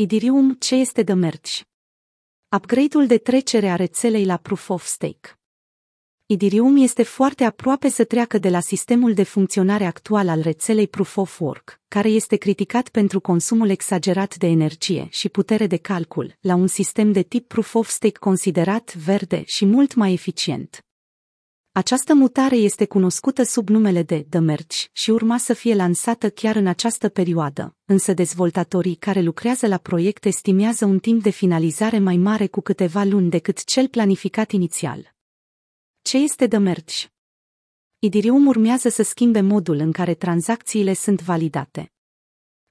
Idirium, ce este de merge? Upgrade-ul de trecere a rețelei la Proof of Stake. Idirium este foarte aproape să treacă de la sistemul de funcționare actual al rețelei Proof of Work, care este criticat pentru consumul exagerat de energie și putere de calcul, la un sistem de tip Proof of Stake considerat verde și mult mai eficient. Această mutare este cunoscută sub numele de The Merge și urma să fie lansată chiar în această perioadă, însă dezvoltatorii care lucrează la proiect estimează un timp de finalizare mai mare cu câteva luni decât cel planificat inițial. Ce este The Merge? Idirium urmează să schimbe modul în care tranzacțiile sunt validate.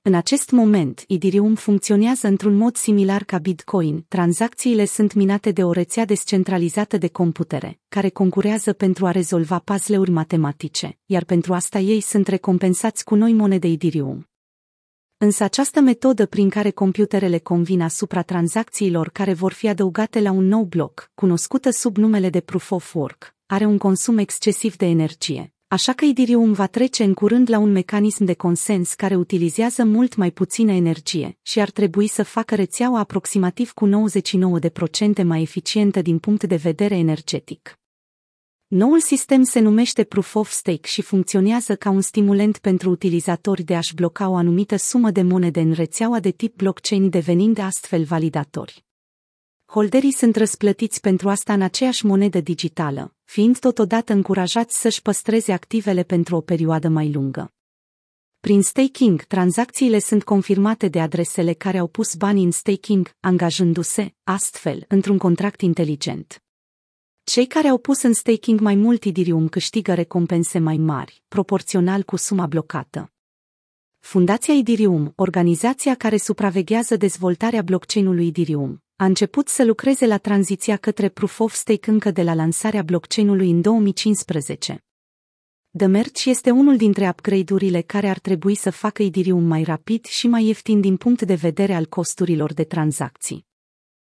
În acest moment, Idirium funcționează într-un mod similar ca Bitcoin. Tranzacțiile sunt minate de o rețea descentralizată de computere, care concurează pentru a rezolva puzzle-uri matematice, iar pentru asta ei sunt recompensați cu noi monede Idirium. Însă această metodă prin care computerele convin asupra tranzacțiilor care vor fi adăugate la un nou bloc, cunoscută sub numele de Proof of Work, are un consum excesiv de energie, Așa că Idirium va trece în curând la un mecanism de consens care utilizează mult mai puțină energie și ar trebui să facă rețeaua aproximativ cu 99% mai eficientă din punct de vedere energetic. Noul sistem se numește Proof of Stake și funcționează ca un stimulent pentru utilizatori de a-și bloca o anumită sumă de monede în rețeaua de tip blockchain devenind astfel validatori holderii sunt răsplătiți pentru asta în aceeași monedă digitală, fiind totodată încurajați să-și păstreze activele pentru o perioadă mai lungă. Prin staking, tranzacțiile sunt confirmate de adresele care au pus bani în staking, angajându-se, astfel, într-un contract inteligent. Cei care au pus în staking mai mult Idirium câștigă recompense mai mari, proporțional cu suma blocată. Fundația Idirium, organizația care supraveghează dezvoltarea blockchain-ului Idirium, a început să lucreze la tranziția către Proof of Stake încă de la lansarea blockchain-ului în 2015. The Merge este unul dintre upgrade-urile care ar trebui să facă Ethereum mai rapid și mai ieftin din punct de vedere al costurilor de tranzacții.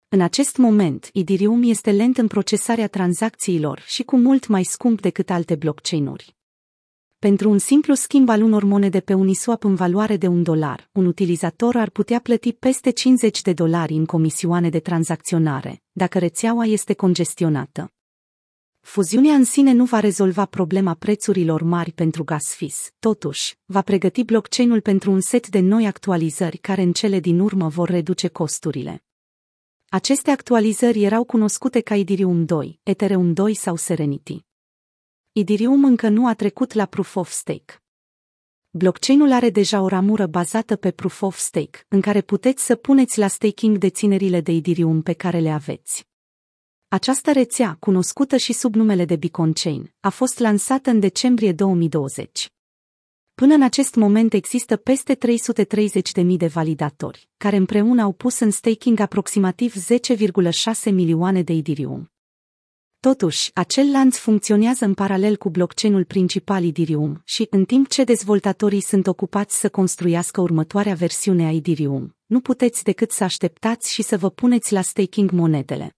În acest moment, Ethereum este lent în procesarea tranzacțiilor și cu mult mai scump decât alte blockchain-uri. Pentru un simplu schimb al unor monede pe Uniswap în valoare de un dolar, un utilizator ar putea plăti peste 50 de dolari în comisioane de tranzacționare, dacă rețeaua este congestionată. Fuziunea în sine nu va rezolva problema prețurilor mari pentru gas fis, totuși, va pregăti blockchain-ul pentru un set de noi actualizări care în cele din urmă vor reduce costurile. Aceste actualizări erau cunoscute ca Ethereum 2, Ethereum 2 sau Serenity. Idirium încă nu a trecut la Proof of Stake. Blockchain-ul are deja o ramură bazată pe Proof of Stake, în care puteți să puneți la staking deținerile de Idirium pe care le aveți. Această rețea, cunoscută și sub numele de Beacon Chain, a fost lansată în decembrie 2020. Până în acest moment există peste 330.000 de validatori, care împreună au pus în staking aproximativ 10,6 milioane de Idirium. Totuși, acel lanț funcționează în paralel cu blockchain-ul principal Ethereum și, în timp ce dezvoltatorii sunt ocupați să construiască următoarea versiune a Ethereum, nu puteți decât să așteptați și să vă puneți la staking monedele.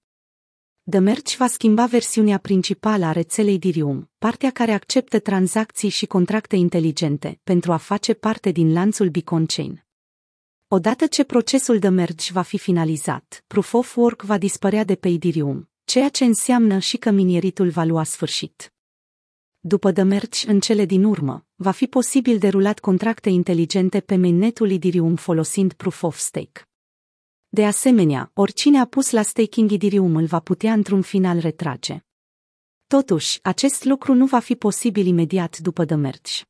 The Merge va schimba versiunea principală a rețelei Ethereum, partea care acceptă tranzacții și contracte inteligente, pentru a face parte din lanțul Beacon Chain. Odată ce procesul de Merge va fi finalizat, Proof of Work va dispărea de pe Ethereum, ceea ce înseamnă și că mineritul va lua sfârșit. După demerci în cele din urmă, va fi posibil derulat contracte inteligente pe mainnetul Ethereum folosind Proof of Stake. De asemenea, oricine a pus la staking Ethereum îl va putea într-un final retrage. Totuși, acest lucru nu va fi posibil imediat după demerci.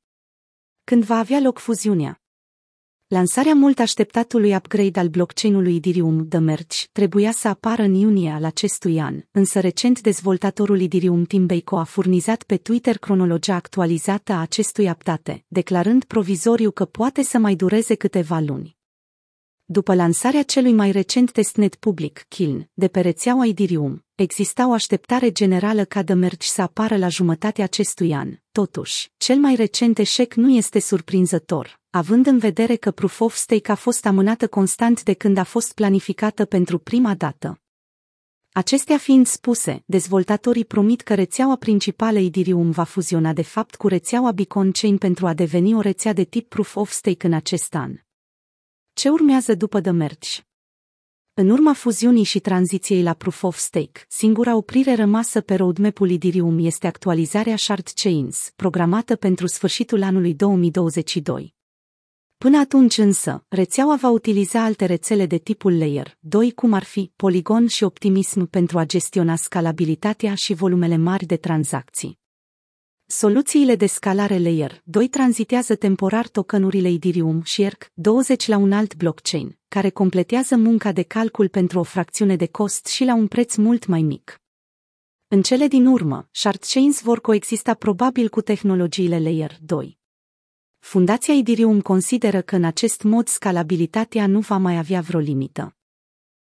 Când va avea loc fuziunea, Lansarea mult așteptatului upgrade al blockchain-ului Ethereum The Merge trebuia să apară în iunie al acestui an, însă recent dezvoltatorul Ethereum Tim Bako a furnizat pe Twitter cronologia actualizată a acestui update, declarând provizoriu că poate să mai dureze câteva luni. După lansarea celui mai recent testnet public, Kiln, de pe rețeaua Ethereum, exista o așteptare generală ca The Merge să apară la jumătatea acestui an. Totuși, cel mai recent eșec nu este surprinzător, având în vedere că Proof of Stake a fost amânată constant de când a fost planificată pentru prima dată. Acestea fiind spuse, dezvoltatorii promit că rețeaua principală Ethereum va fuziona de fapt cu rețeaua Beacon Chain pentru a deveni o rețea de tip Proof of Stake în acest an. Ce urmează după The Merge? În urma fuziunii și tranziției la Proof of Stake, singura oprire rămasă pe roadmap-ul Ethereum este actualizarea Shard Chains, programată pentru sfârșitul anului 2022. Până atunci însă, rețeaua va utiliza alte rețele de tipul Layer 2, cum ar fi Polygon și Optimism pentru a gestiona scalabilitatea și volumele mari de tranzacții. Soluțiile de scalare Layer 2 tranzitează temporar tokenurile Ethereum și ERC20 la un alt blockchain, care completează munca de calcul pentru o fracțiune de cost și la un preț mult mai mic. În cele din urmă, shard chains vor coexista probabil cu tehnologiile Layer 2. Fundația Ethereum consideră că în acest mod scalabilitatea nu va mai avea vreo limită.